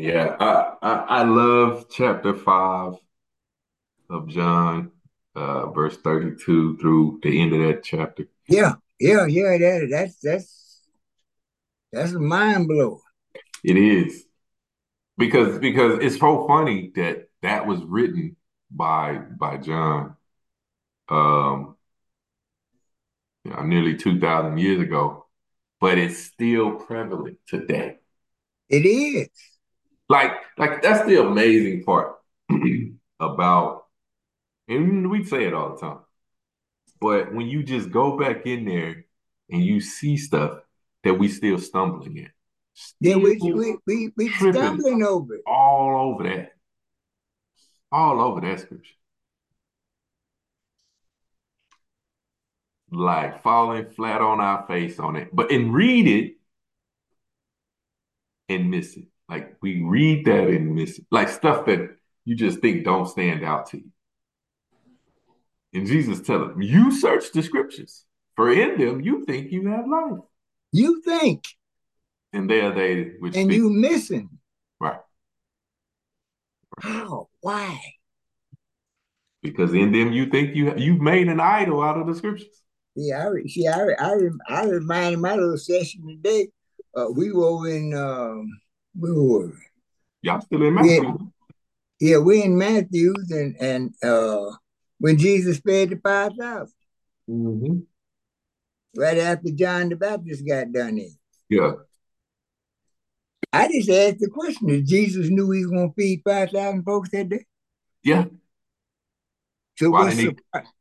Yeah, I, I I love chapter five of John, uh, verse 32 through the end of that chapter. Yeah, yeah, yeah. That that's that's that's a mind blower. It is because because it's so funny that that was written by by John, um, you know, nearly two thousand years ago, but it's still prevalent today. It is. Like like that's the amazing part about, and we say it all the time, but when you just go back in there and you see stuff that we still stumbling in. Yeah, we we we, we stumbling over it. All over that. All over that scripture. Like falling flat on our face on it. But and read it and miss it. Like we read that and miss. Like stuff that you just think don't stand out to you. And Jesus tell them, you search the scriptures, for in them you think you have life. You think. And there they which and speak. you missing. Right. How? Why? Because in them you think you you've made an idol out of the scriptures. Yeah, I see. I I I reminded my little session today. Uh, we were in um, we were. Y'all still in Matthew? Yeah, yeah, we're in Matthew's, and and uh, when Jesus fed the five thousand, mm-hmm. right after John the Baptist got done in. Yeah. I just asked the question: Did Jesus knew he was going to feed five thousand folks that day? Yeah. So Why what's he...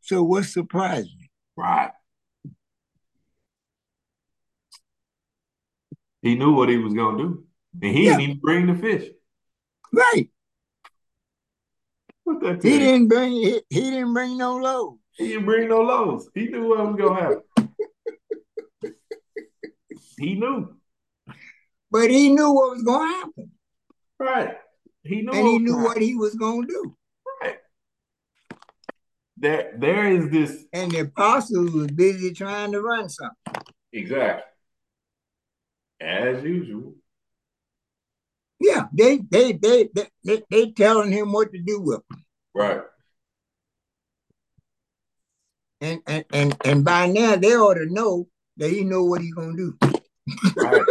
so what's surprising? Right. He knew what he was going to do, and he yeah. didn't even bring the fish. Right. He didn't bring he, he didn't bring no loaves. He didn't bring no loaves. He knew what was gonna happen. he knew. But he knew what was gonna happen. Right. He knew and he knew what he was gonna do. Right. There there is this and the apostles was busy trying to run something. Exactly. As usual. Yeah, they they they they they, they telling him what to do with them. Right. And and and and by now they ought to know that he know what he's gonna do. Right.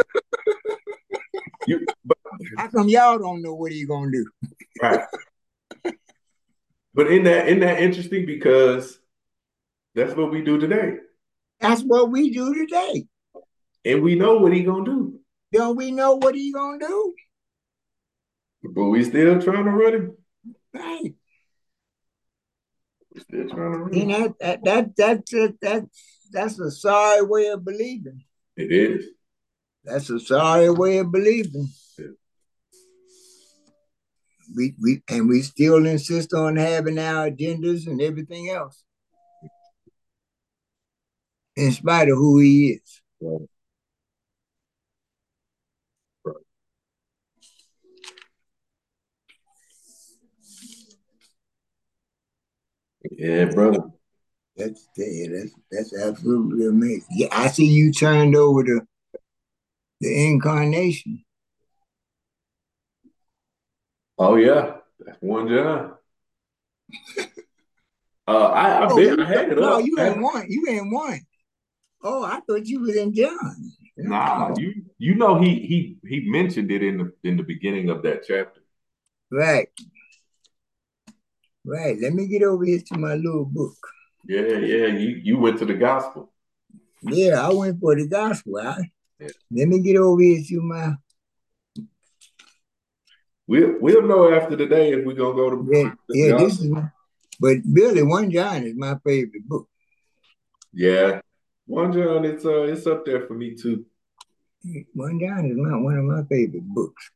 you, but, How come y'all don't know what he's gonna do? Right. But in that in that interesting because that's what we do today. That's what we do today. And we know what he gonna do. Don't we know what he gonna do? But we still trying to run him. Right. We still trying to run him. And that, that, that, that, that, that's a sorry way of believing. It is. That's a sorry way of believing. Yeah. We, we and we still insist on having our agendas and everything else. In spite of who he is. Right. Yeah, brother. That's that's that's absolutely amazing. Yeah, I see you turned over to the incarnation. Oh yeah, that's one John. uh, I, I, oh, been, I had it no, up. you ain't one. You ain't one. Oh, I thought you was in John. Nah, you you know he he he mentioned it in the in the beginning of that chapter. Right. Right. Let me get over here to my little book. Yeah, yeah. You you went to the gospel. Yeah, I went for the gospel. I, yeah. Let me get over here to my. We'll we'll know after the day if we're gonna go to. Yeah, yeah. This is my, but Billy One John is my favorite book. Yeah, One John. It's uh, it's up there for me too. One John is not one of my favorite books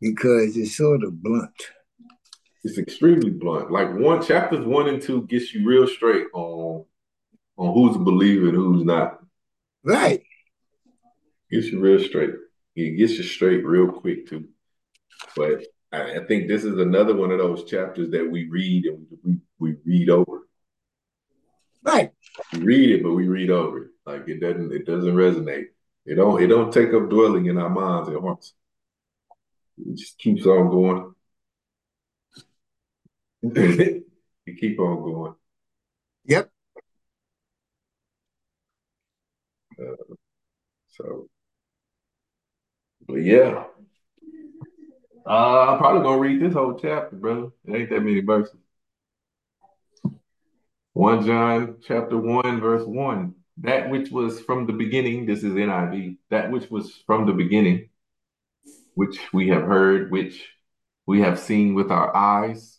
because it's sort of blunt it's extremely blunt. Like one chapters one and two gets you real straight on on who's a believer and who's not. Right. Gets you real straight. It gets you straight real quick too. But I, I think this is another one of those chapters that we read and we we read over. Right. We read it, but we read over it. Like it doesn't it doesn't resonate. It don't it don't take up dwelling in our minds and hearts. it just keeps on going. you keep on going. Yep. Uh, so, but yeah. Uh, I'm probably gonna read this whole chapter, brother. It ain't that many verses. 1 John chapter 1, verse 1. That which was from the beginning, this is NIV, that which was from the beginning, which we have heard, which we have seen with our eyes,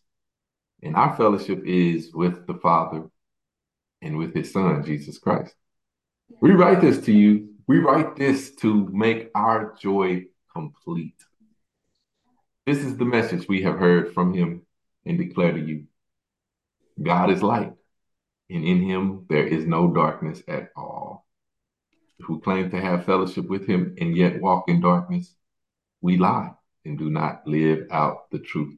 And our fellowship is with the Father and with his Son, Jesus Christ. We write this to you. We write this to make our joy complete. This is the message we have heard from him and declare to you God is light, and in him there is no darkness at all. If we claim to have fellowship with him and yet walk in darkness, we lie and do not live out the truth.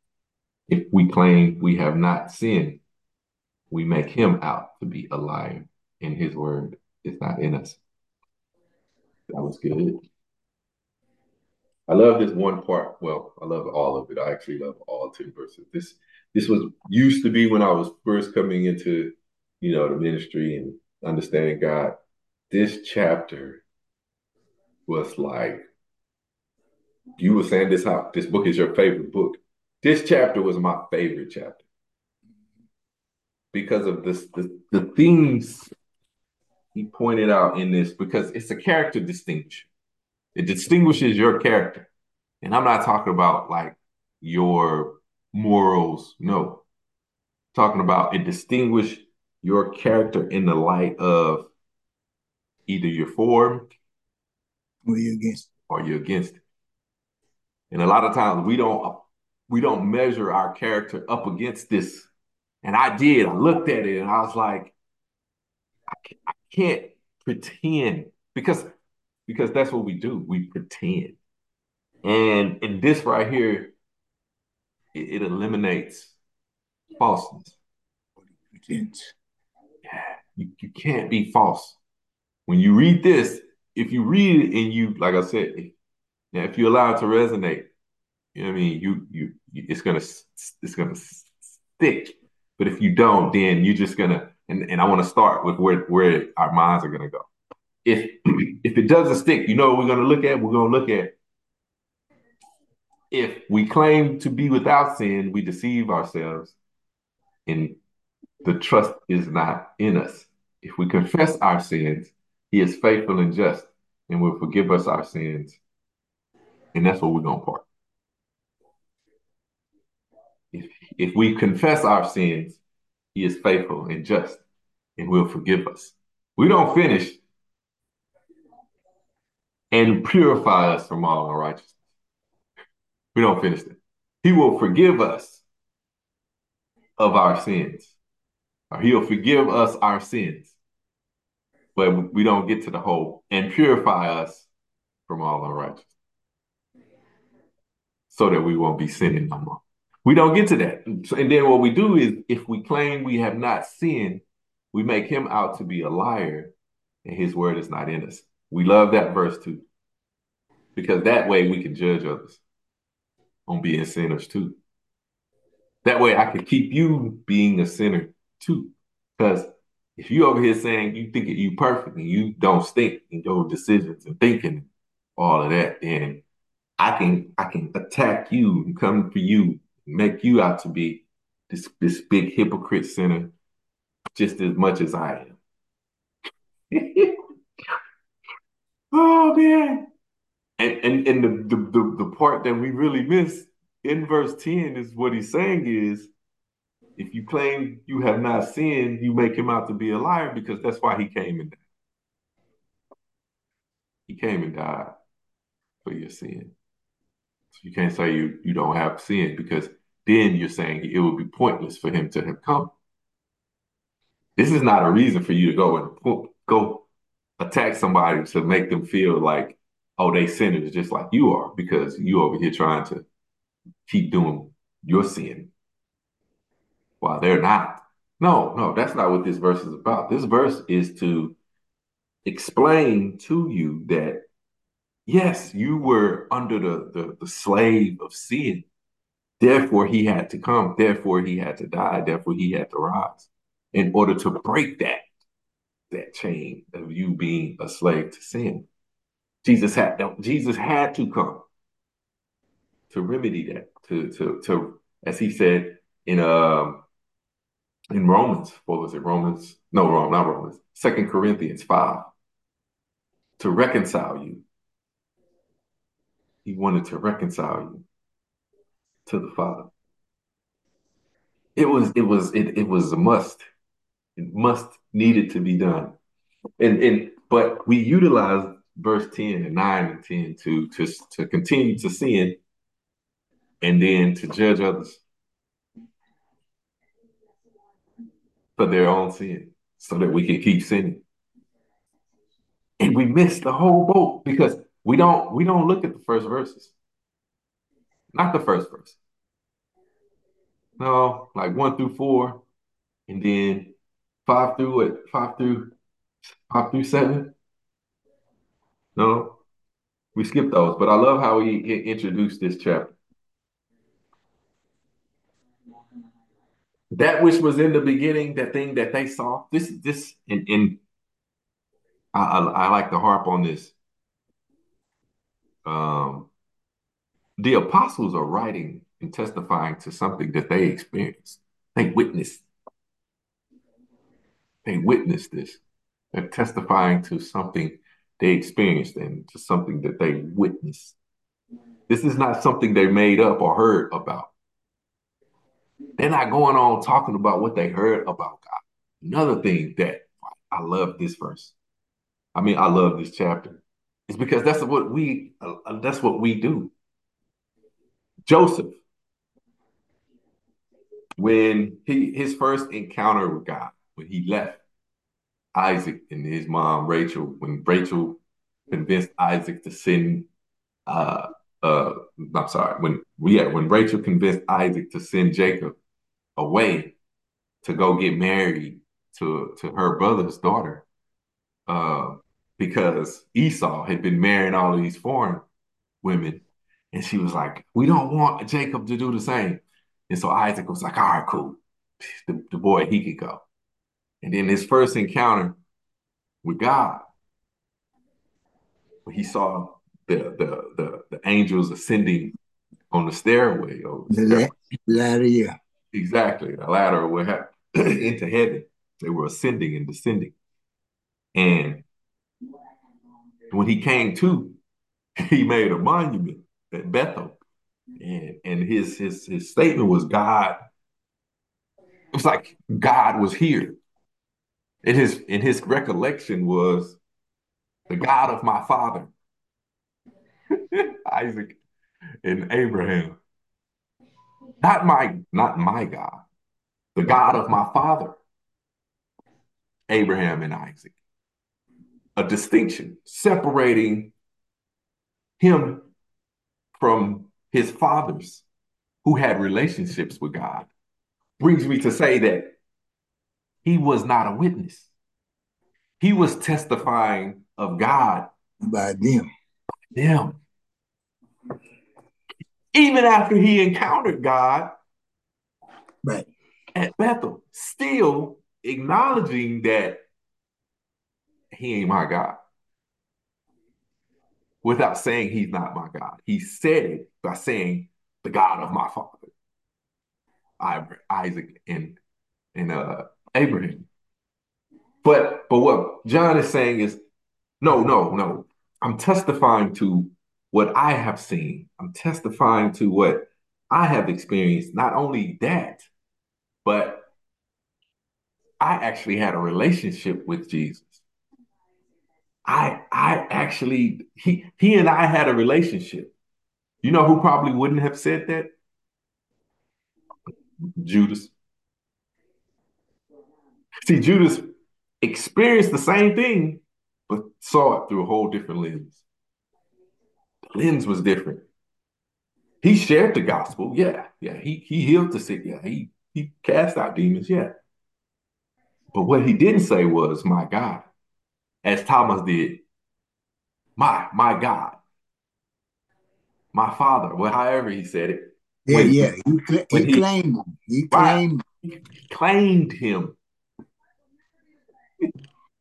If we claim we have not sinned, we make him out to be a liar, and his word is not in us. That was good. I love this one part. Well, I love all of it. I actually love all 10 verses. This this was used to be when I was first coming into, you know, the ministry and understanding God. This chapter was like you were saying this how this book is your favorite book. This chapter was my favorite chapter because of this the, the themes he pointed out in this because it's a character distinction. It distinguishes your character. And I'm not talking about like your morals. No. I'm talking about it distinguish your character in the light of either you're for or you're against or you're against it. And a lot of times we don't we don't measure our character up against this. And I did. I looked at it and I was like, I can't, pretend because because that's what we do. We pretend. And in this right here, it, it eliminates falseness. Yeah, you, you can't be false. When you read this, if you read it and you, like I said, if, now if you allow it to resonate, you know what I mean. You, you it's gonna, it's gonna stick. But if you don't, then you're just gonna. And, and I want to start with where where our minds are gonna go if if it doesn't stick, you know what we're to look at? We're to look at if we claim to be without sin, we deceive ourselves, and the trust is not in us. If we confess our sins, He is faithful and just, and will forgive us our sins, and that's what we're to part. If we confess our sins, He is faithful and just, and will forgive us. We don't finish and purify us from all unrighteousness. We don't finish that. He will forgive us of our sins. Or he'll forgive us our sins. But we don't get to the whole and purify us from all unrighteousness. So that we won't be sinning no more. We don't get to that. And then what we do is if we claim we have not sinned, we make him out to be a liar and his word is not in us. We love that verse too. Because that way we can judge others on being sinners too. That way I can keep you being a sinner too. Because if you over here saying you think you perfect and you don't stink in your decisions and thinking all of that, then I can I can attack you and come for you, make you out to be this this big hypocrite sinner just as much as I am. oh man. And and and the, the the the part that we really miss in verse 10 is what he's saying is if you claim you have not sinned, you make him out to be a liar because that's why he came and died. He came and died for your sin. So you can't say you, you don't have sin because then you're saying it would be pointless for him to have come. This is not a reason for you to go and go attack somebody to make them feel like, oh, they sinners just like you are because you over here trying to keep doing your sin while they're not. No, no, that's not what this verse is about. This verse is to explain to you that yes, you were under the, the, the slave of sin. Therefore, he had to come. Therefore, he had to die. Therefore, he had to rise in order to break that that chain of you being a slave to sin. Jesus had Jesus had to come to remedy that, to to to as he said in um in Romans, what was it? Romans, no, wrong, not Romans, Second Corinthians 5, to reconcile you. He wanted to reconcile you to the Father. It was, it was, it, it was a must. It must needed to be done. And and but we utilize verse 10 and 9 and 10 to to to continue to sin and then to judge others for their own sin so that we can keep sinning. And we miss the whole boat because we don't we don't look at the first verses. Not the first verse. No, like one through four, and then five through what? Five through five through seven. No, we skip those, but I love how he, he introduced this chapter. that which was in the beginning, that thing that they saw. This, this, and, and I, I, I like to harp on this. Um, the apostles are writing and testifying to something that they experienced. They witnessed. They witnessed this. They're testifying to something they experienced and to something that they witnessed. This is not something they made up or heard about. They're not going on talking about what they heard about God. Another thing that I love this verse. I mean, I love this chapter. It's because that's what we uh, that's what we do. Joseph, when he his first encounter with God, when he left Isaac and his mom Rachel, when Rachel convinced Isaac to send uh uh I'm sorry, when yeah, when Rachel convinced Isaac to send Jacob away to go get married to to her brother's daughter uh, because Esau had been marrying all of these foreign women. And she was like, We don't want Jacob to do the same. And so Isaac was like, All right, cool. The, the boy, he could go. And then his first encounter with God, when he saw the the the, the angels ascending on the stairway. Or the stairway. ladder, yeah. Exactly. The ladder would have into heaven. They were ascending and descending. And when he came to, he made a monument at Bethel. And and his his his statement was God. It was like God was here. And his in his recollection was the God of my father, Isaac and Abraham. Not my, not my God, the God of my father, Abraham and Isaac. A distinction separating him from his fathers who had relationships with God brings me to say that he was not a witness. He was testifying of God by them. Them even after he encountered God right. at Bethel, still acknowledging that he ain't my God without saying he's not my God. He said it by saying the God of my father. Isaac and and uh, Abraham. But but what John is saying is, no, no, no. I'm testifying to what I have seen. I'm testifying to what I have experienced. Not only that, but I actually had a relationship with Jesus. I I actually he he and I had a relationship. You know who probably wouldn't have said that? Judas. See, Judas experienced the same thing, but saw it through a whole different lens. The lens was different. He shared the gospel, yeah, yeah. He he healed the sick, yeah. He he cast out demons, yeah. But what he didn't say was, "My God," as Thomas did. My my God, my Father. Well, however he said it. Yeah, when, yeah. He, he, he claimed him. He claimed. Right, he claimed him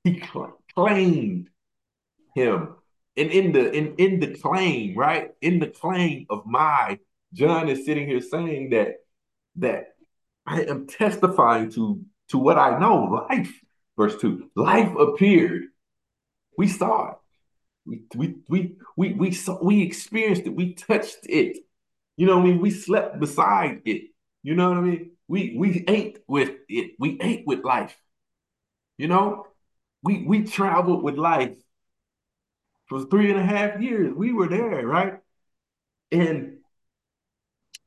he cl- claimed him. And in the in, in the claim, right? In the claim of my, John is sitting here saying that that I am testifying to to what I know. Life, verse 2. Life appeared. We saw it. We we we we we saw we experienced it. We touched it. You know what I mean? We slept beside it. You know what I mean? We we ate with it. We ate with life. You know, we we traveled with life for three and a half years. We were there, right? And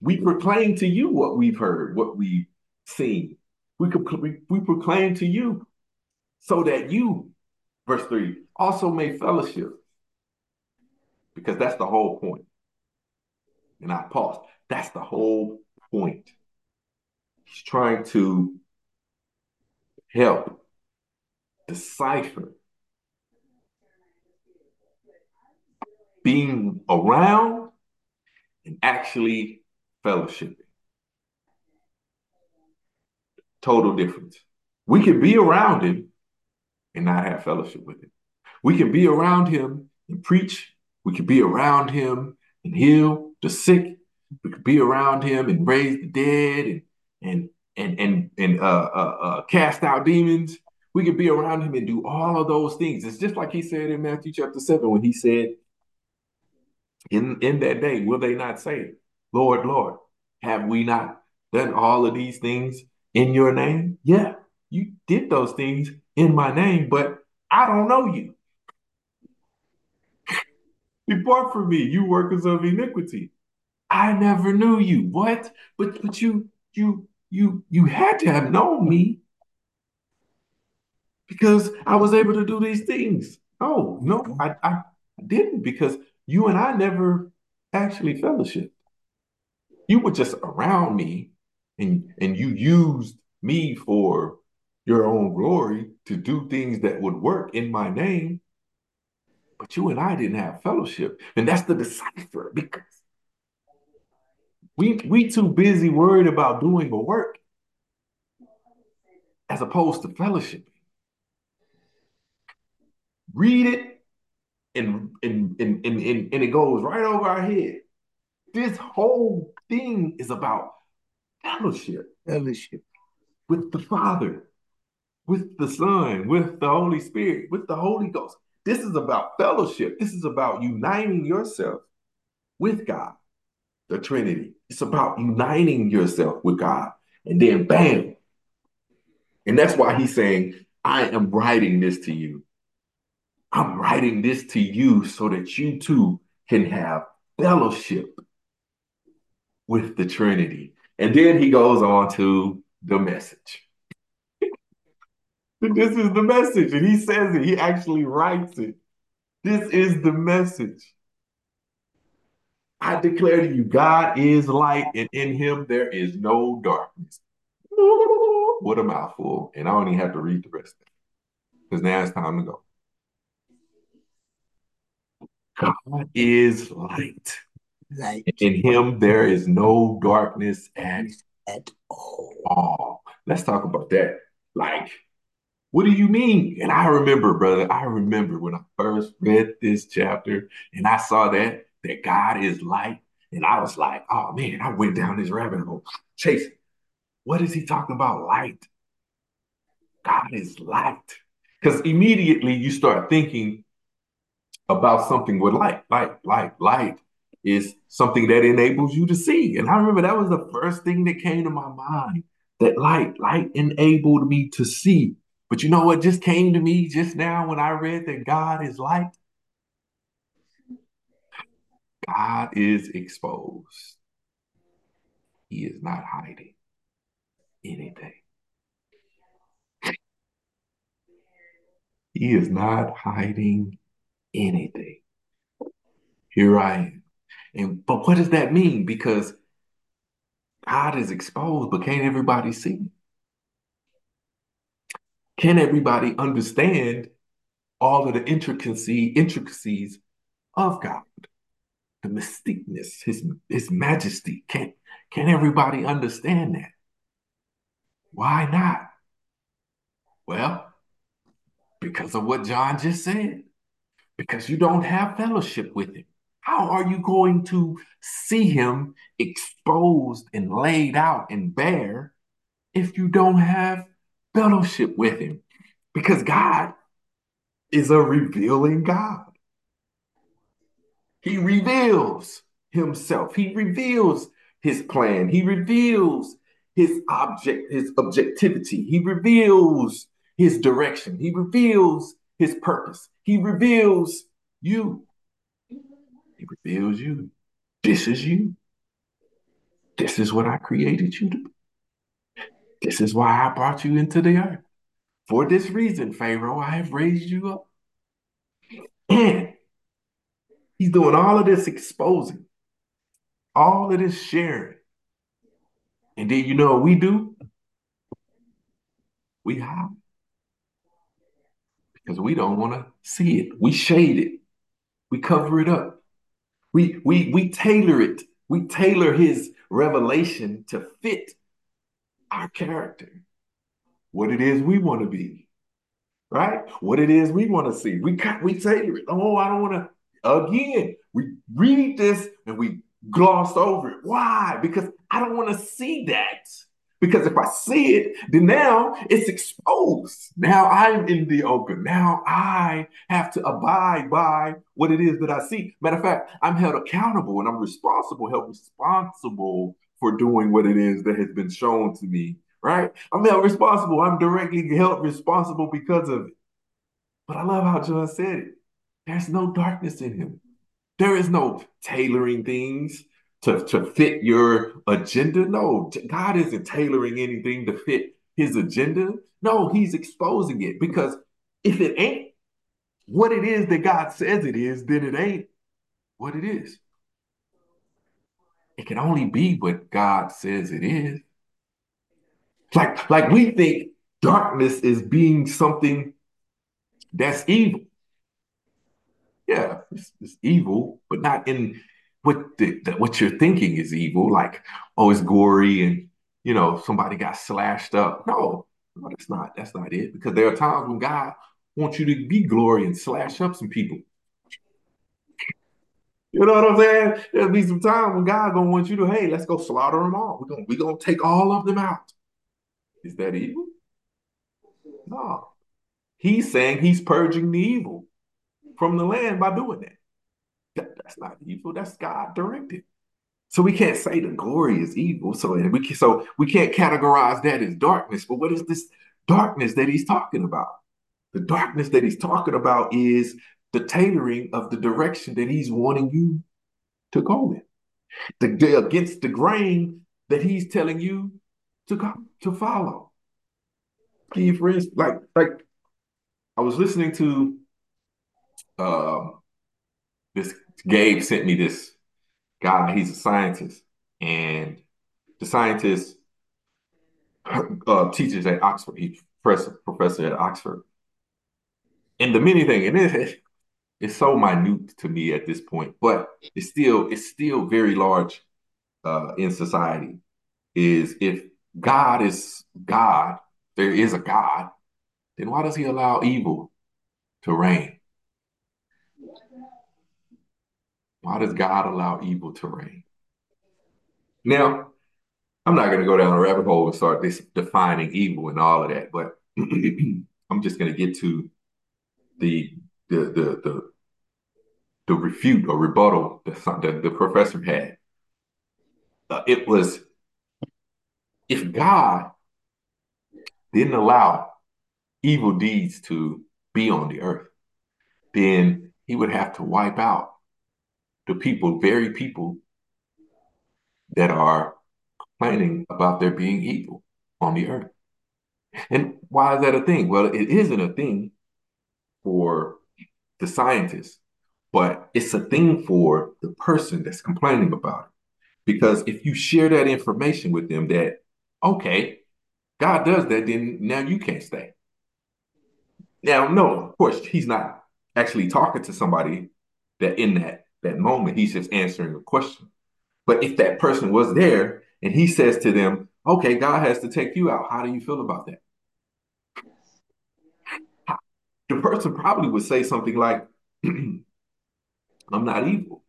we proclaim to you what we've heard, what we've seen. We, we, we proclaim to you so that you, verse 3, also made fellowship. Because that's the whole point. And I pause. That's the whole point. He's trying to help decipher being around and actually fellowshipping. Total difference. We can be around him and not have fellowship with him. We can be around him and preach. We can be around him and heal the sick. We can be around him and raise the dead and and and and and uh, uh, uh, cast out demons we can be around him and do all of those things. It's just like he said in Matthew chapter 7 when he said, In, in that day, will they not say, Lord, Lord, have we not done all of these things in your name? Yeah, you did those things in my name, but I don't know you. Depart from me, you workers of iniquity. I never knew you. What? But but you you you you had to have known me because I was able to do these things. Oh, no, I, I didn't because you and I never actually fellowship. You were just around me and and you used me for your own glory to do things that would work in my name. But you and I didn't have fellowship. And that's the decipher because we we too busy worried about doing the work as opposed to fellowship read it, and and, and, and, and, and it goes right over our head. This whole thing is about fellowship. Fellowship. With the Father, with the Son, with the Holy Spirit, with the Holy Ghost. This is about fellowship. This is about uniting yourself with God, the Trinity. It's about uniting yourself with God. And then bam. And that's why he's saying, I am writing this to you I'm writing this to you so that you too can have fellowship with the Trinity. And then he goes on to the message. This is the message. And he says it, he actually writes it. This is the message. I declare to you, God is light, and in him there is no darkness. What a mouthful. And I don't even have to read the rest of it. Because now it's time to go. God is light. Light. In him there is no darkness at, at all. all. Let's talk about that. Like, what do you mean? And I remember, brother, I remember when I first read this chapter and I saw that that God is light. And I was like, oh man, I went down this rabbit hole chasing. what is he talking about? Light. God is light. Because immediately you start thinking about something with light, light, light, light is something that enables you to see. And I remember that was the first thing that came to my mind that light, light enabled me to see. But you know what just came to me just now when I read that God is light? God is exposed. He is not hiding anything. He is not hiding anything. Here I am. And but what does that mean? Because God is exposed, but can't everybody see? Can everybody understand all of the intricacy, intricacies of God? The mystiqueness, his his majesty. Can can everybody understand that? Why not? Well, because of what John just said. Because you don't have fellowship with him. How are you going to see him exposed and laid out and bare if you don't have fellowship with him? Because God is a revealing God. He reveals himself. He reveals his plan. He reveals his object, his objectivity. He reveals his direction. He reveals his purpose. He reveals you. He reveals you. This is you. This is what I created you to be. This is why I brought you into the earth. For this reason, Pharaoh, I have raised you up. And he's doing all of this exposing, all of this sharing. And then you know what we do? We hide. Because we don't want to see it. We shade it. We cover it up. We we we tailor it. We tailor his revelation to fit our character. What it is we want to be. Right? What it is we want to see. We we tailor it. Oh, I don't want to again. We read this and we gloss over it. Why? Because I don't want to see that. Because if I see it, then now it's exposed. Now I'm in the open. Now I have to abide by what it is that I see. Matter of fact, I'm held accountable and I'm responsible, held responsible for doing what it is that has been shown to me, right? I'm held responsible. I'm directly held responsible because of it. But I love how John said it. There's no darkness in him. There is no tailoring things to, to fit your agenda. No, God isn't tailoring anything to fit his agenda. No, he's exposing it because if it ain't what it is that God says it is, then it ain't what it is. It can only be what God says it is. Like, like we think darkness is being something that's evil. Yeah, it's, it's evil, but not in what the, the, what you're thinking is evil, like oh it's gory and you know somebody got slashed up. No, no, that's not that's not it. Because there are times when God wants you to be glory and slash up some people. You know what I'm saying? There'll be some time when God gonna want you to, hey, let's go slaughter them all. We're gonna we're gonna take all of them out. Is that evil? No. He's saying he's purging the evil from the land by doing that. That, that's not evil. That's God directed. So we can't say the glory is evil. So we can, so we can't categorize that as darkness. But what is this darkness that he's talking about? The darkness that he's talking about is the tailoring of the direction that he's wanting you to go in. The, against the grain that he's telling you to go to follow. For instance, like like I was listening to um this Gabe sent me this guy. He's a scientist, and the scientist uh, teaches at Oxford. He's professor professor at Oxford. And the many thing, and it, it's so minute to me at this point, but it's still it's still very large uh, in society. Is if God is God, there is a God, then why does He allow evil to reign? Why does God allow evil to reign? Now, I'm not going to go down a rabbit hole and start this defining evil and all of that, but I'm just going to get to the the the the the refute or rebuttal that the, professor had. Uh, it was if God didn't allow evil deeds to be on the earth, then he would have to wipe out the people, very people that are complaining about there being evil on the earth. And why is that a thing? Well, it isn't a thing for the scientists, but it's a thing for the person that's complaining about it. Because if you share that information with them that, okay, God does that, then now you can't stay. Now, no, of course, he's not actually talking to somebody that in that that moment, he's just answering a question. But if that person was there and he says to them, okay, God has to take you out, how do you feel about that? The person probably would say something like, I'm not evil.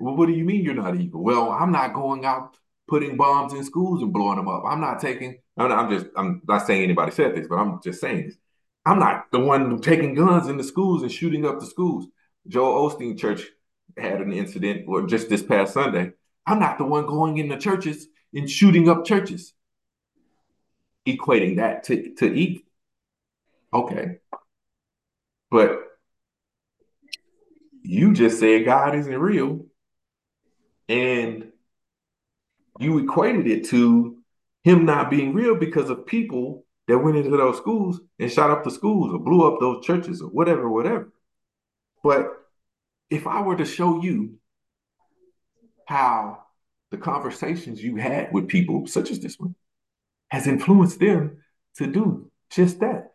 Well, what do you mean you're not evil? Well, I'm not going out putting bombs in schools and blowing them up. I'm not taking, I'm, not, I'm just, I'm not saying anybody said this, but I'm just saying this. I'm not the one taking guns in the schools and shooting up the schools. Joel Osteen Church had an incident, or just this past Sunday. I'm not the one going in the churches and shooting up churches, equating that to, to evil. Okay. But you just said God isn't real. And you equated it to him not being real because of people that went into those schools and shot up the schools or blew up those churches or whatever, whatever. But if I were to show you how the conversations you had with people, such as this one, has influenced them to do just that,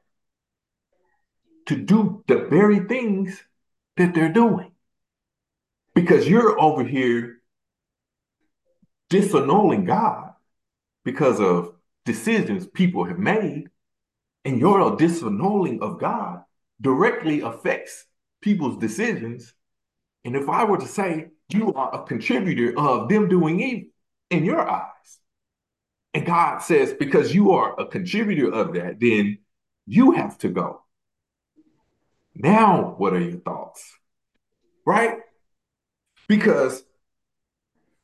to do the very things that they're doing. Because you're over here disannulling God because of decisions people have made, and your disannulling of God directly affects people's decisions. And if I were to say you are a contributor of them doing evil in your eyes, and God says, because you are a contributor of that, then you have to go. Now, what are your thoughts? Right? Because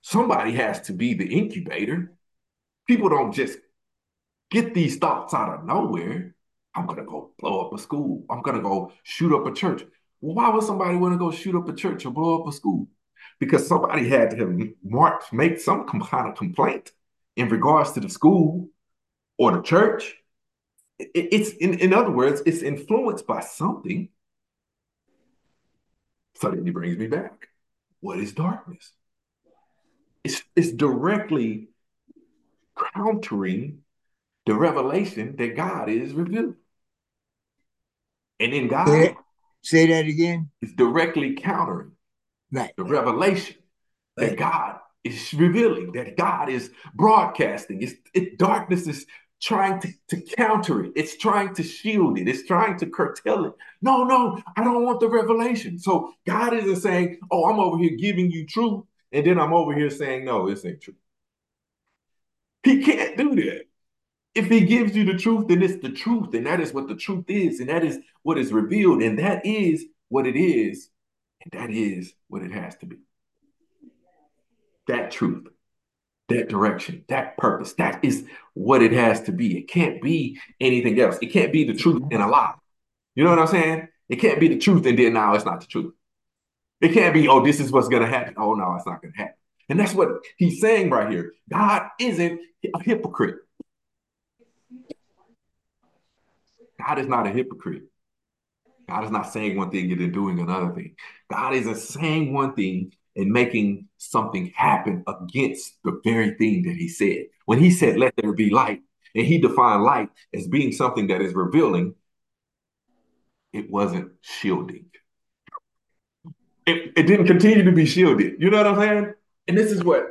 somebody has to be the incubator. People don't just get these thoughts out of nowhere. I'm gonna go blow up a school. I'm gonna go shoot up a church. Well, why would somebody want to go shoot up a church or blow up a school? Because somebody had to marked, make some kind of complaint in regards to the school or the church. It's in, in other words, it's influenced by something. He brings me back. What is darkness? it's, it's directly countering the revelation that God is revealing. And in God, say that, say that again. It's directly countering right. the revelation right. that God is revealing, that God is broadcasting. It's it, darkness is trying to, to counter it. It's trying to shield it. It's trying to curtail it. No, no, I don't want the revelation. So God isn't saying, oh, I'm over here giving you truth. And then I'm over here saying, no, this ain't true. He can't do that. If he gives you the truth, then it's the truth. And that is what the truth is. And that is what is revealed. And that is what it is. And that is what it has to be. That truth, that direction, that purpose, that is what it has to be. It can't be anything else. It can't be the truth mm-hmm. and a lie. You know what I'm saying? It can't be the truth and then now it's not the truth. It can't be, oh, this is what's going to happen. Oh, no, it's not going to happen. And that's what he's saying right here. God isn't a hypocrite. God is not a hypocrite. God is not saying one thing and then doing another thing. God isn't saying one thing and making something happen against the very thing that he said. When he said, let there be light, and he defined light as being something that is revealing, it wasn't shielding it, it didn't continue to be shielded. You know what I'm saying? And this is what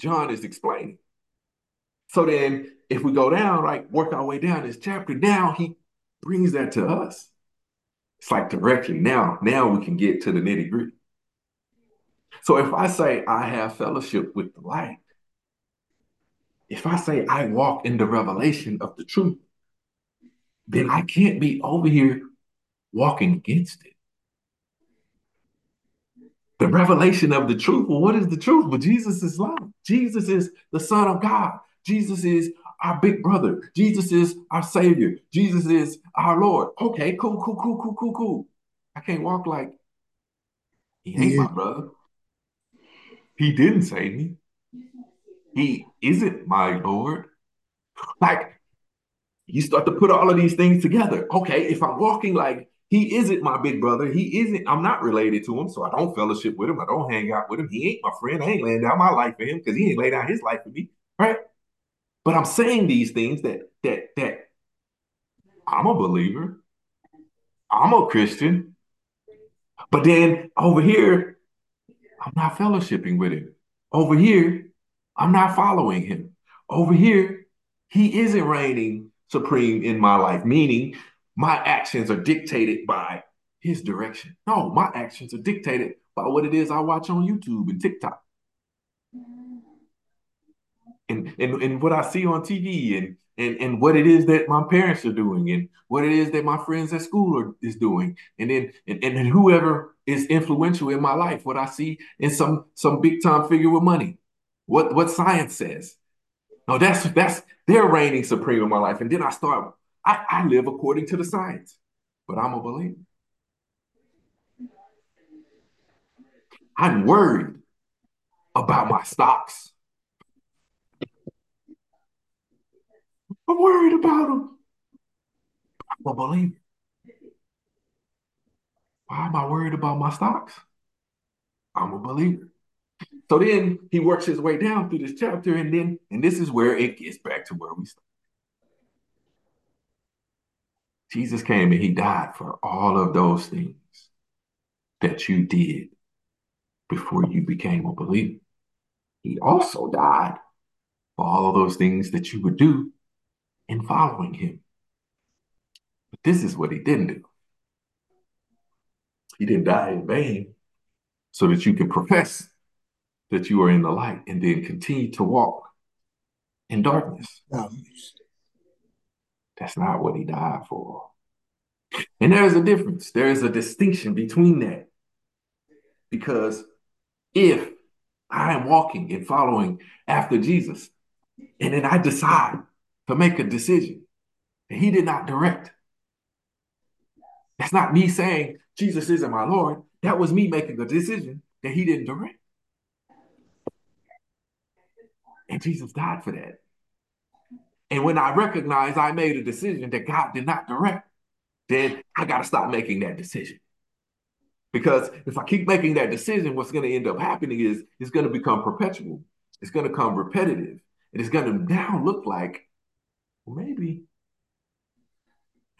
John is explaining. So then, if we go down, like work our way down this chapter, now he brings that to us. It's like directly now, now we can get to the nitty gritty. So if I say I have fellowship with the light, if I say I walk in the revelation of the truth, then I can't be over here walking against it. The revelation of the truth. Well, what is the truth? Well, Jesus is love. Jesus is the Son of God. Jesus is our big brother. Jesus is our Savior. Jesus is our Lord. Okay, cool, cool, cool, cool, cool, cool. I can't walk like he ain't yeah. my brother. He didn't save me. He isn't my Lord. Like, you start to put all of these things together. Okay, if I'm walking like he isn't my big brother, he isn't, I'm not related to him, so I don't fellowship with him. I don't hang out with him. He ain't my friend. I ain't laying down my life for him because he ain't laid down his life for me. Right? But I'm saying these things that that that I'm a believer. I'm a Christian. But then over here, I'm not fellowshipping with him. Over here, I'm not following him. Over here, he isn't reigning supreme in my life, meaning my actions are dictated by his direction. No, my actions are dictated by what it is I watch on YouTube and TikTok and, and, and what I see on TV and, and, and what it is that my parents are doing and what it is that my friends at school are is doing. And then and, and whoever is influential in my life, what I see in some some big time figure with money, what what science says. No, that's that's they're reigning supreme in my life. And then I start, I, I live according to the science, but I'm a believer. I'm worried about my stocks. I'm worried about them. I'm a believer. Why am I worried about my stocks? I'm a believer. So then he works his way down through this chapter, and then, and this is where it gets back to where we start. Jesus came and he died for all of those things that you did before you became a believer. He also died for all of those things that you would do in following him. But this is what he didn't do. He didn't die in vain so that you can profess that you are in the light and then continue to walk in darkness. That's not what he died for. And there's a difference. There is a distinction between that. Because if I am walking and following after Jesus, and then I decide to make a decision that he did not direct. That's not me saying Jesus isn't my Lord. That was me making a decision that he didn't direct. And Jesus died for that. And when I recognize I made a decision that God did not direct, then I got to stop making that decision. Because if I keep making that decision, what's going to end up happening is it's going to become perpetual. It's going to become repetitive. And it's going to now look like well, maybe,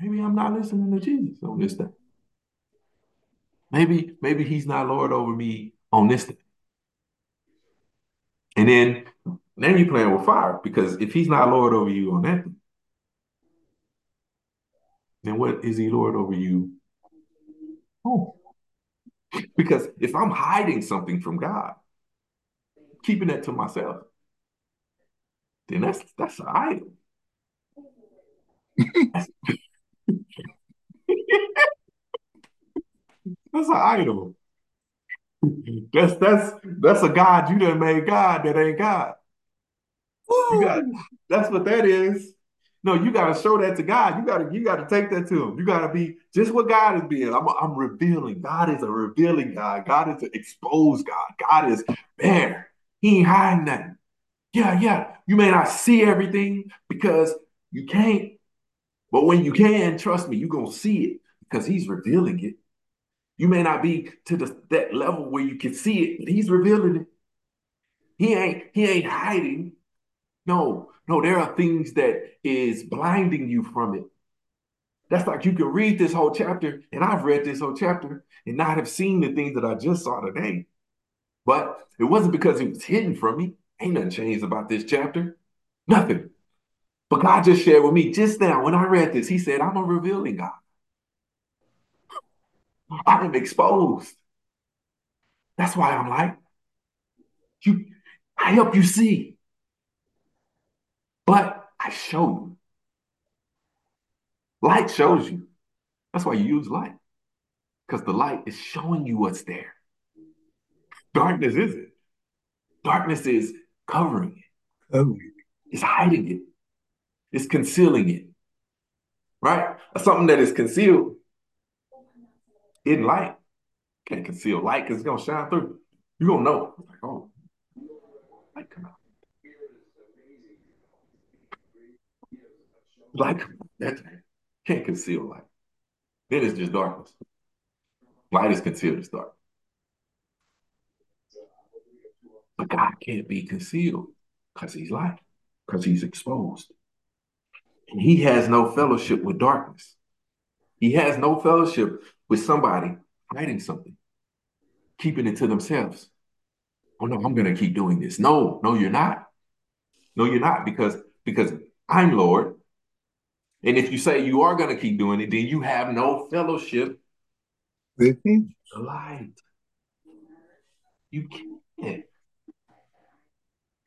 maybe I'm not listening to Jesus on this thing. Maybe, maybe he's not Lord over me on this thing. And then then you're playing with fire because if he's not Lord over you on that, then what is he Lord over you? Oh. Because if I'm hiding something from God, keeping that to myself, then that's that's an idol. That's an idol. That's that's that's a God you done made God that ain't God. You got that's what that is. No, you gotta show that to God. You gotta you gotta take that to him. You gotta be just what God is being. I'm I'm revealing. God is a revealing God. God is an exposed God. God is there. He ain't hiding nothing. Yeah, yeah. You may not see everything because you can't but when you can, trust me, you're going to see it because he's revealing it. You may not be to the, that level where you can see it, but he's revealing it. He ain't he ain't hiding. No, no, there are things that is blinding you from it. That's like you can read this whole chapter, and I've read this whole chapter and not have seen the things that I just saw today. But it wasn't because it was hidden from me. Ain't nothing changed about this chapter. Nothing. But God just shared with me just now when I read this, He said, I'm a revealing God. I am exposed. That's why I'm like, You, I help you see. But I show you. Light shows you. That's why you use light. Because the light is showing you what's there. Darkness isn't. Darkness is covering it. Covering. It's hiding it. It's concealing it. Right? Something that is concealed in light can't conceal light because it's gonna shine through. You're gonna know. Like, oh, light come out. Light that can't conceal light. Then it's just darkness. Light is concealed as dark. But God can't be concealed because he's light, because he's exposed. And he has no fellowship with darkness. He has no fellowship with somebody hiding something, keeping it to themselves. Oh no, I'm gonna keep doing this. No, no, you're not. No, you're not, because because I'm Lord. And if you say you are gonna keep doing it, then you have no fellowship with him. Light. You can't.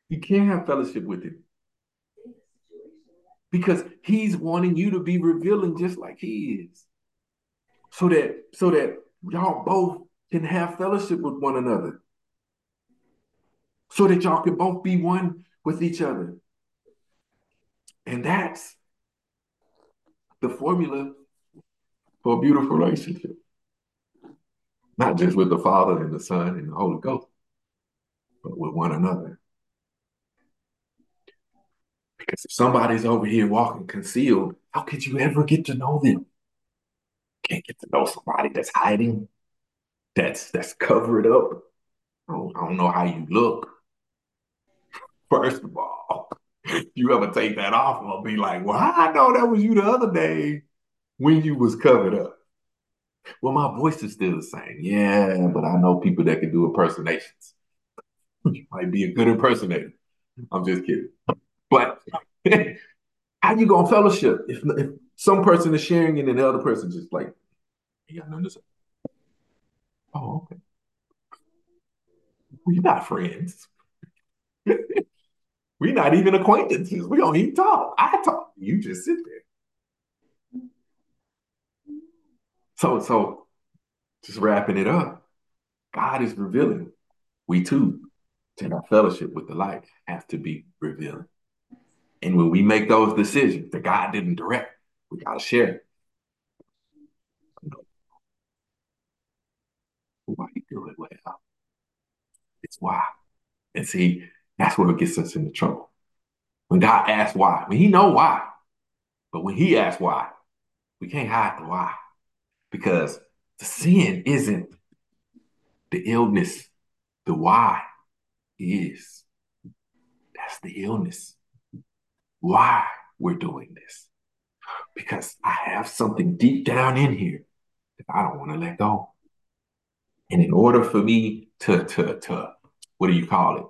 You can't have fellowship with him. Because he's wanting you to be revealing just like he is. So that so that y'all both can have fellowship with one another. So that y'all can both be one with each other. And that's the formula for a beautiful relationship. Not just with the Father and the Son and the Holy Ghost, but with one another. Because if somebody's over here walking concealed, how could you ever get to know them? Can't get to know somebody that's hiding, that's that's covered up. I don't, I don't know how you look. First of all, if you ever take that off, I'll be like, well, I know that was you the other day when you was covered up. Well, my voice is still the same. Yeah, but I know people that can do impersonations. you might be a good impersonator. I'm just kidding. But how you gonna fellowship if, if some person is sharing it and the other person just like, you got nothing. Oh, okay. We're not friends. We're not even acquaintances. We don't even talk. I talk. You just sit there. So, so just wrapping it up, God is revealing. We too, in our fellowship with the light, have to be revealing. And when we make those decisions that God didn't direct, we gotta share. Why you do it well? Uh, it's why. And see, that's where it gets us into trouble. When God asks why, when He know why, but when He asks why, we can't hide the why, because the sin isn't the illness. The why is. That's the illness. Why we're doing this? Because I have something deep down in here that I don't want to let go. And in order for me to to to what do you call it?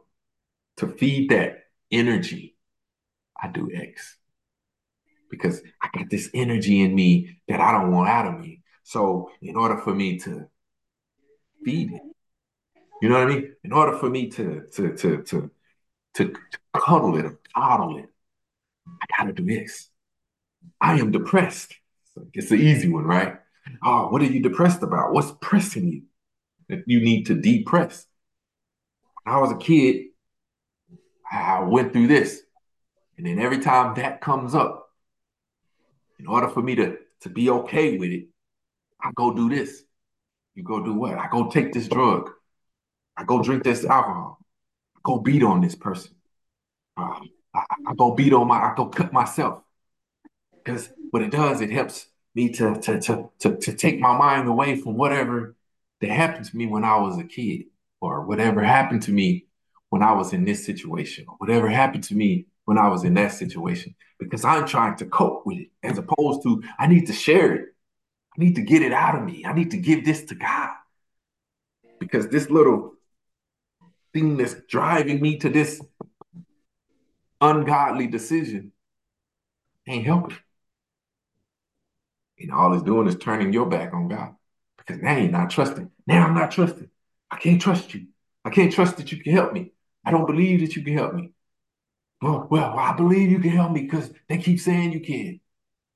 To feed that energy, I do X. Because I got this energy in me that I don't want out of me. So in order for me to feed it, you know what I mean? In order for me to to to to to, to cuddle it or coddle it, I gotta do this. I am depressed. It's the easy one, right? Oh, what are you depressed about? What's pressing you? that you need to depress. When I was a kid, I went through this. And then every time that comes up, in order for me to, to be okay with it, I go do this. You go do what? I go take this drug. I go drink this alcohol. I go beat on this person. Uh, I, I go beat on my, I go cut myself. Because what it does, it helps me to, to, to, to, to take my mind away from whatever that happened to me when I was a kid, or whatever happened to me when I was in this situation, or whatever happened to me when I was in that situation, because I'm trying to cope with it as opposed to I need to share it. I need to get it out of me. I need to give this to God. Because this little thing that's driving me to this ungodly decision ain't helping. And all it's doing is turning your back on God. Because now you're not trusting. Now I'm not trusting. I can't trust you. I can't trust that you can help me. I don't believe that you can help me. Well, well, I believe you can help me because they keep saying you can.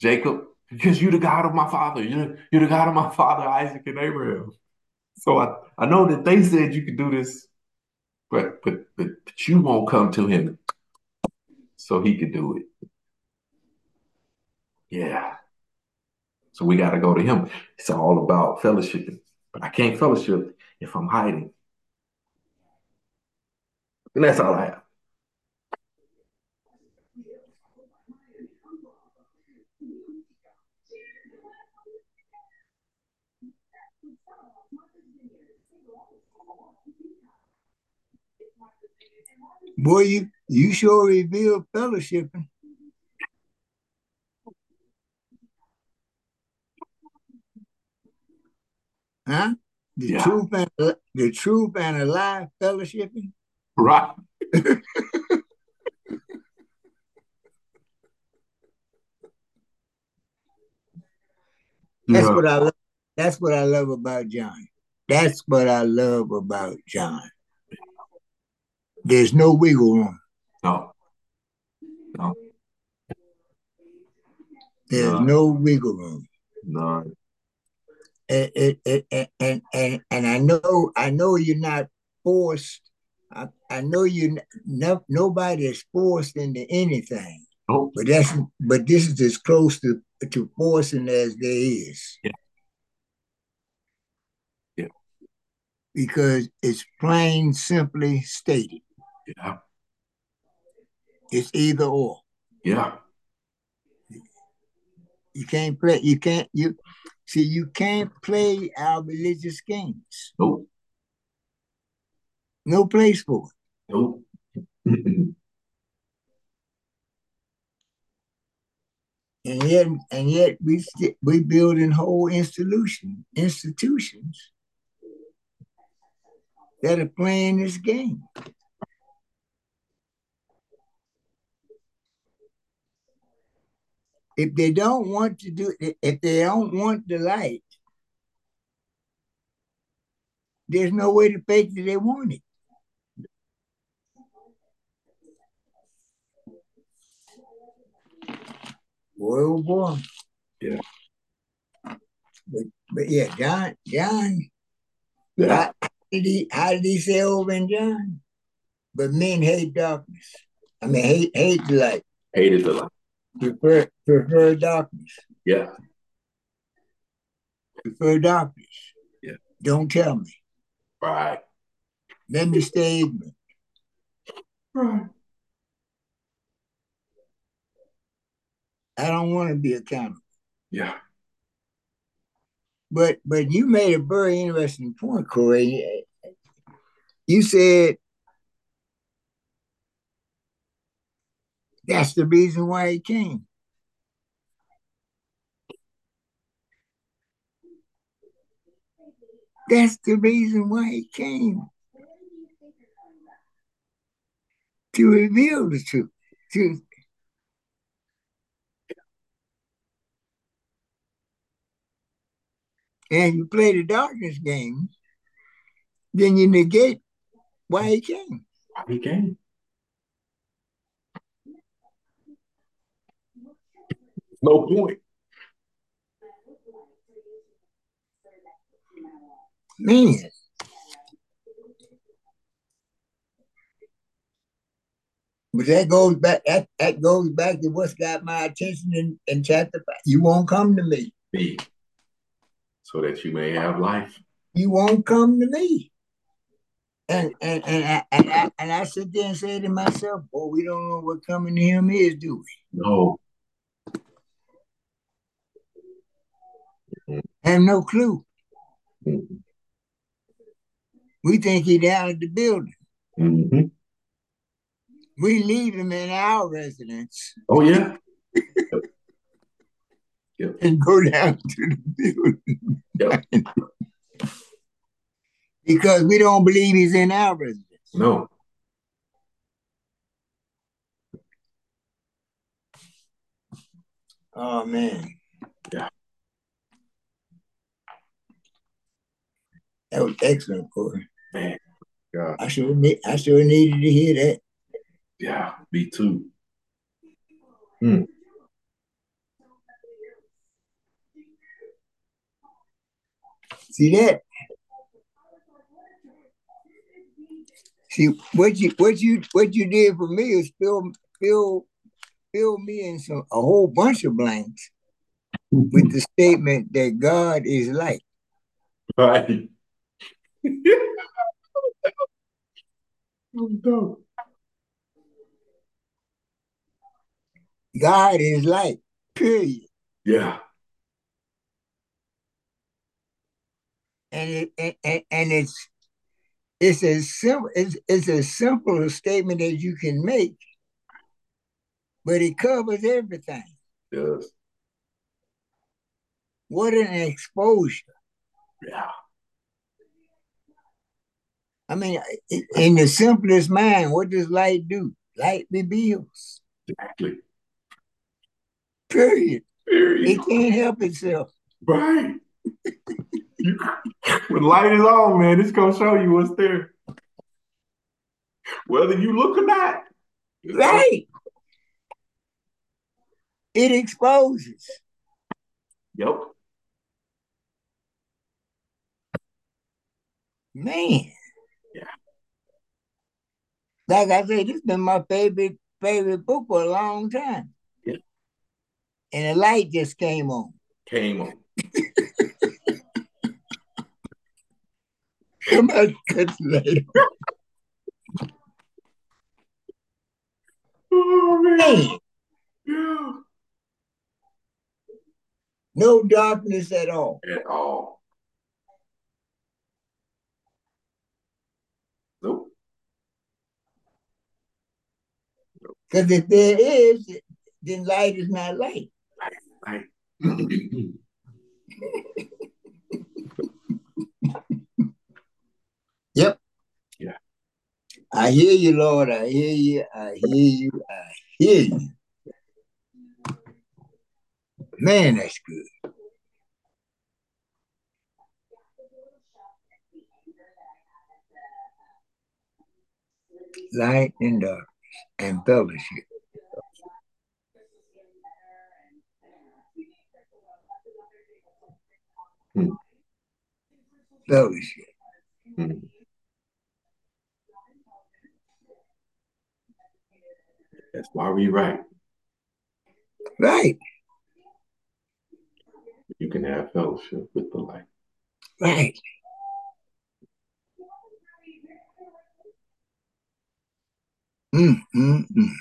Jacob, because you're the God of my father. You're, you're the God of my father, Isaac and Abraham. So I, I know that they said you could do this, but, but but but you won't come to him so he could do it. Yeah. So we got to go to him. It's all about fellowship. But I can't fellowship if I'm hiding. And that's all I have. Boy, you you sure reveal fellowshipping. Huh? The yeah. truth and the truth and a lie fellowshipping. Right. That's yeah. what I love. That's what I love about John. That's what I love about John. There's no wiggle room. No. No. There's no, no wiggle room. None. And, and, and, and, and I know I know you're not forced. I, I know you no, nobody is forced into anything. Oh. But that's but this is as close to, to forcing as there is. Yeah. Yeah. Because it's plain simply stated. Yeah. It's either or. Yeah. You can't play. You can't. You see. You can't play our religious games. Nope. No place for it. Nope. and yet, and yet, we st- we building whole institution institutions that are playing this game. If they don't want to do if they don't want the light, there's no way to fake that they want it. Boy, oh boy. Yeah. But, but yeah, John, John, yeah. How, did he how did he say over in John? But men hate darkness. I mean hate hate the light. Hated the light. Prefer prefer darkness. Yeah. Prefer darkness. Yeah. Don't tell me. Right. Let me stay ignorant. Right. I don't want to be accountable. Yeah. But but you made a very interesting point, Corey. You said That's the reason why he came. That's the reason why he came. To reveal the truth. To, and you play the darkness game, then you negate why he came. Why he came. No point. Man. But that goes back that, that goes back to what's got my attention in, in chapter five. You won't come to me. Me. So that you may have life. You won't come to me. And and and I, and I, and I sit there and say to myself, "Boy, we don't know what coming to him is, do we?" No. Have no clue. Mm-hmm. We think he's down at the building. Mm-hmm. We leave him in our residence. Oh yeah. yep. And go down to the building. Yep. because we don't believe he's in our residence. No. Oh man. Yeah. That was excellent, Corey. Man, God. I sure need, I sure needed to hear that. Yeah, me too. Hmm. See that? See what you what you what you did for me is fill fill fill me in some a whole bunch of blanks with the statement that God is light. Right. God is light. Period. Yeah. And it and, and it's it's as simple it's, it's as simple a statement as you can make, but it covers everything. Yes. What an exposure. Yeah. I mean, in the simplest mind, what does light do? Light reveals. Exactly. Period. Period. It can't help itself. Right. when light is on, man, it's gonna show you what's there. Whether you look or not. Right. It exposes. Yep. Man. Like I said, this has been my favorite favorite book for a long time. Yeah. And the light just came on. Came on. Come on, cut later. oh man. Yeah. No darkness at all. At all. Because if there is, then light is not light. Light, yep. Yeah. I hear you, Lord. I hear you. I hear you. I hear you. Man, that's good. Light and dark and fellowship. Hmm. Fellowship. Hmm. That's why we write. Right. You can have fellowship with the light. Right. Mm, mm, mm.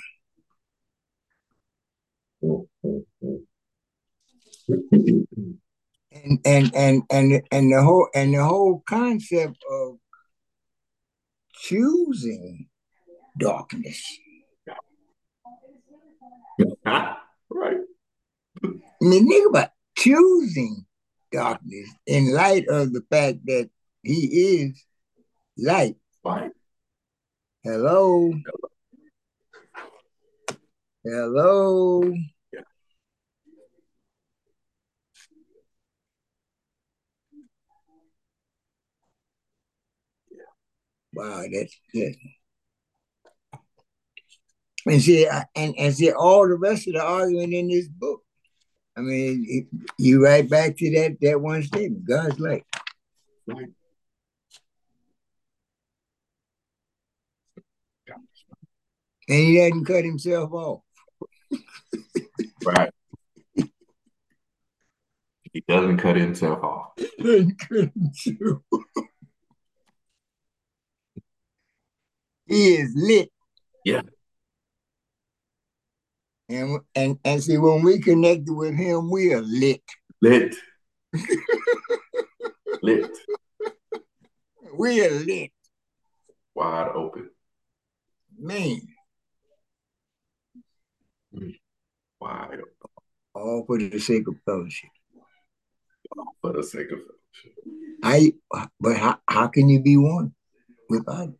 and and and and and the whole and the whole concept of choosing darkness. right. I mean, think about choosing darkness in light of the fact that he is light. Right. Hello. Hello. Hello. Yeah. Wow, that's good. And see, and, and see all the rest of the argument in this book. I mean, it, you right back to that that one statement. God's like. And he doesn't cut himself off. Right. He doesn't cut himself off. he is lit. Yeah. And and and see when we connected with him, we are lit. Lit. lit. We are lit. Wide open. Man. Mm. Wide open. All for the sake of fellowship. All for the sake of fellowship. I but how, how can you be one with others?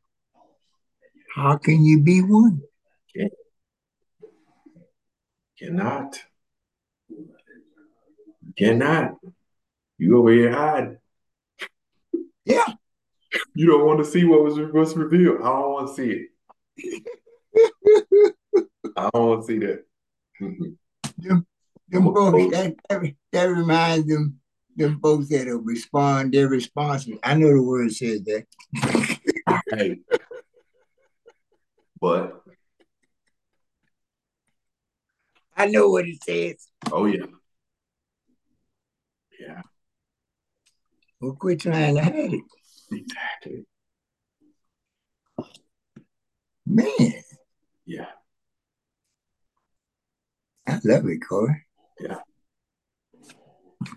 How can you be one? Can, cannot. Cannot. You over here hide. Yeah. You don't want to see what was was revealed. I don't want to see it. I don't want to see that. Mm-hmm. them, them folks, that, that, that reminds them them folks that'll respond, they're responsible. I know the word says that. hey. But I know what it says. Oh yeah. Yeah. Well, quit trying to hide it. Exactly. Man. Yeah. I love it, Corey. Yeah.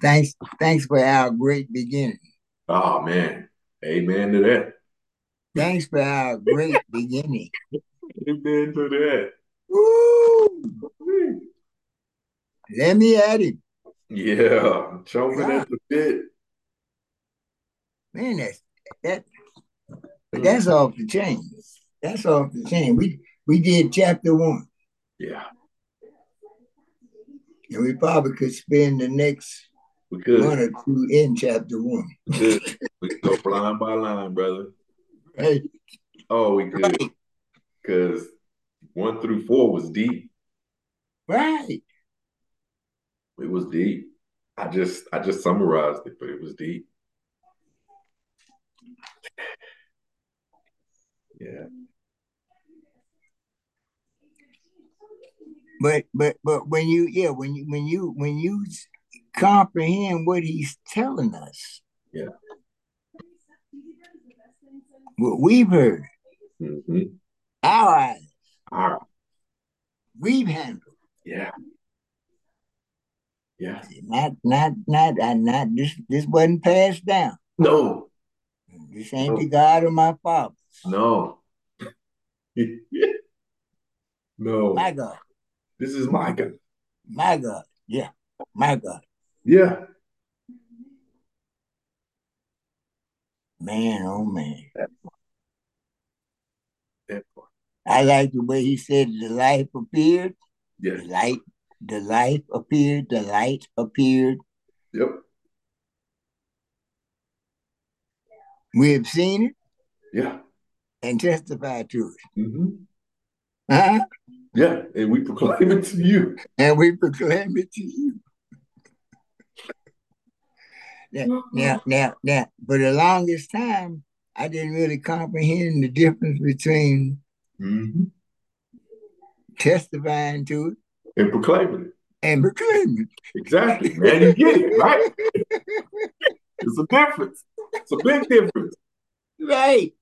Thanks, thanks for our great beginning. Oh man. Amen to that. Thanks for our great beginning. Amen to that. Woo! Let me at him. Yeah, chomping yeah. at the bit. Man, that's that. But hmm. that's off the chain. That's off the chain. We we did chapter one. Yeah. And we probably could spend the next we could. one or two in chapter one. We could. we could go line by line, brother. Right. Oh, we could. Because one through four was deep. Right. It was deep. I just I just summarized it, but it was deep. Yeah. But but but when you yeah when you when you when you comprehend what he's telling us, yeah, what we've heard, mm-hmm. our eyes, our we've handled, yeah, yeah, not not not uh, not this this wasn't passed down. No, this ain't no. the God of my fathers. No. no. My God. This is my God. My God. Yeah. My God. Yeah. Man, oh man. That part. That part. I like the way he said the life appeared. Yeah. The light, the life appeared, the light appeared. Yep. We have seen it. Yeah. And testified to it. Mm-hmm. Huh? Yeah, and we proclaim it to you. And we proclaim it to you. now, now, now, now, for the longest time, I didn't really comprehend the difference between mm-hmm. testifying to it and proclaiming it. And proclaiming it. Exactly. And you get it, right? it's a difference. It's a big difference. Right.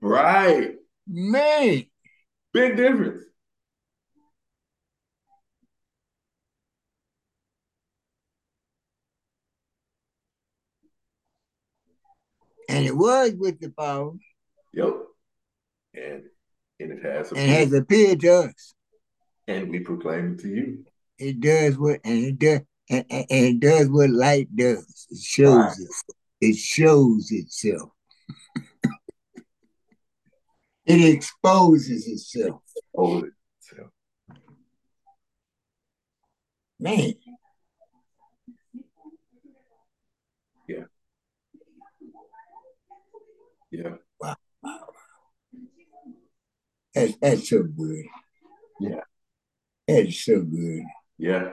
Right. Man. Big difference. And it was with the power. Yep. And and it has appeared. and has appeared to us. And we proclaim it to you. It does what and it does and, and, and it does what light does. It shows right. it. It shows itself. it exposes itself. Exposes itself. Man. Yeah. Wow. wow. That's, that's so good. Yeah. That's so good. Yeah.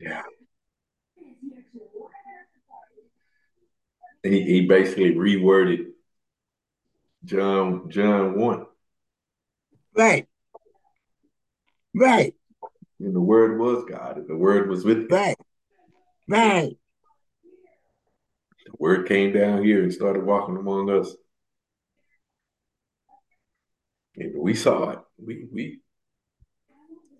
Yeah. He, he basically reworded John John 1. Right. Right. And the word was God, and the word was with God. Right. Right. Word came down here and started walking among us. And we saw it. We we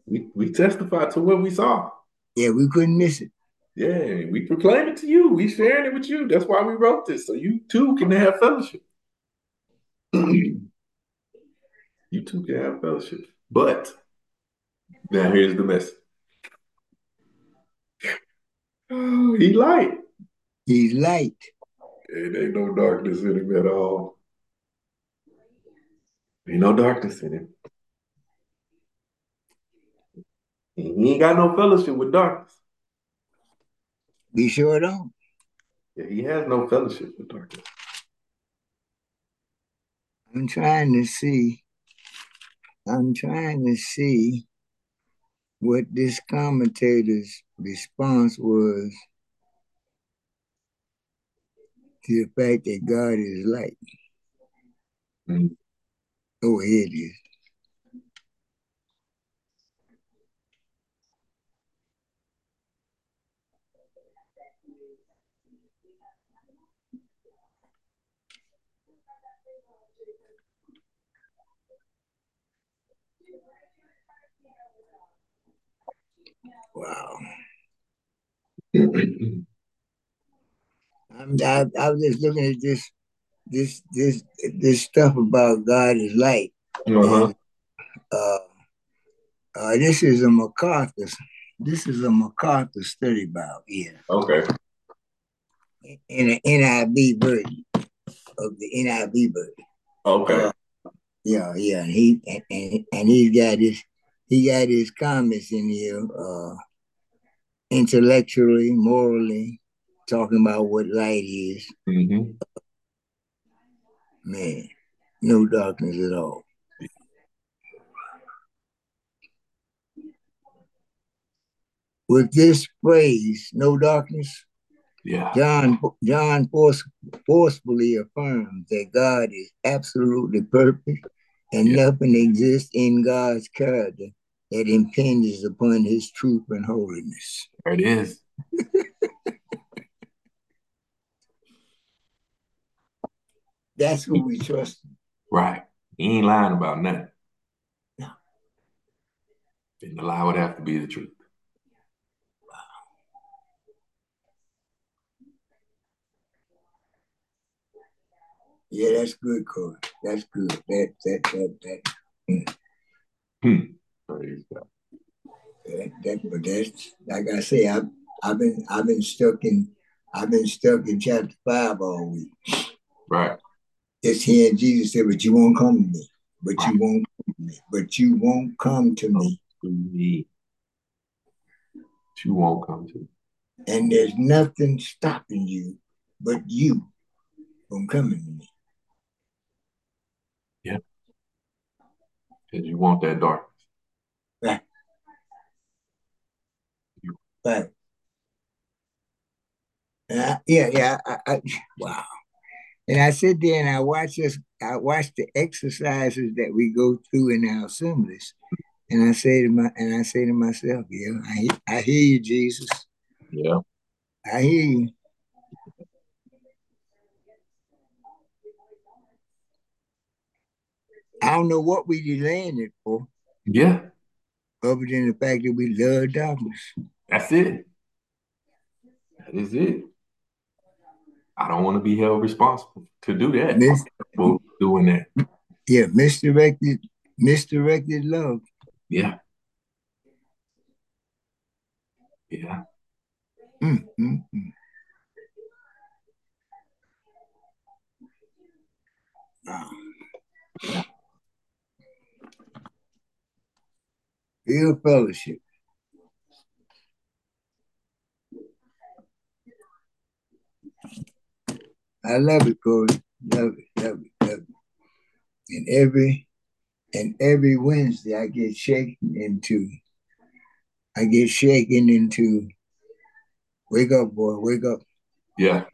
we we testified to what we saw. Yeah, we couldn't miss it. Yeah, we proclaim it to you. We sharing it with you. That's why we wrote this, so you too can have fellowship. you too can have fellowship. But now here's the message. Oh, he light. He's light. And ain't no darkness in him at all. Ain't no darkness in him. he ain't got no fellowship with darkness. We sure don't. Yeah, he has no fellowship with darkness. I'm trying to see. I'm trying to see what this commentator's response was to the fact that God is light. Mm-hmm. Oh, here it is. Wow. I'm, I, I was just looking at this, this, this, this stuff about God is light. Uh-huh. And, uh, uh, this is a MacArthur. This is a MacArthur study Bible. Yeah. Okay. In an NIV version of the NIV version. Okay. Uh, yeah, yeah. And he and, and, and he's got his he got his comments in here. Uh, intellectually, morally, talking about what light is. Mm-hmm. Man, no darkness at all. With this phrase, no darkness, yeah. John John force, forcefully affirms that God is absolutely perfect and yeah. nothing exists in God's character that impinges upon his truth and holiness. There it is. That's who we trust. Right. He ain't lying about nothing. No. And the lie would have to be the truth. Wow. Yeah, that's good, Corey. That's good. That that that that. Mm. Hmm. Praise God. That, that, but that's like I say, I've I've been I've been stuck in I've been stuck in chapter five all week. Right. Just hearing Jesus say, "But you won't come to me. But you won't come to me. But you won't come to me. To me. You won't come to me. And there's nothing stopping you but you from coming to me. Yeah. Because you want that darkness. Right. But uh, yeah, yeah, I, I, wow. And I sit there and I watch this. I watch the exercises that we go through in our assemblies, and I say to my and I say to myself, yeah, I I hear you, Jesus. Yeah, I hear you. I don't know what we delaying it for. Yeah. Other than the fact that we love darkness. That's it. That is it. I don't want to be held responsible to do that. Mis- doing that. Yeah, misdirected, misdirected love. Yeah. Yeah. Mm, mm, mm. Wow. Real fellowship. I love it, Corey. Love it, love it, love it. And every and every Wednesday I get shaken into I get shaken into wake up, boy, wake up. Yeah.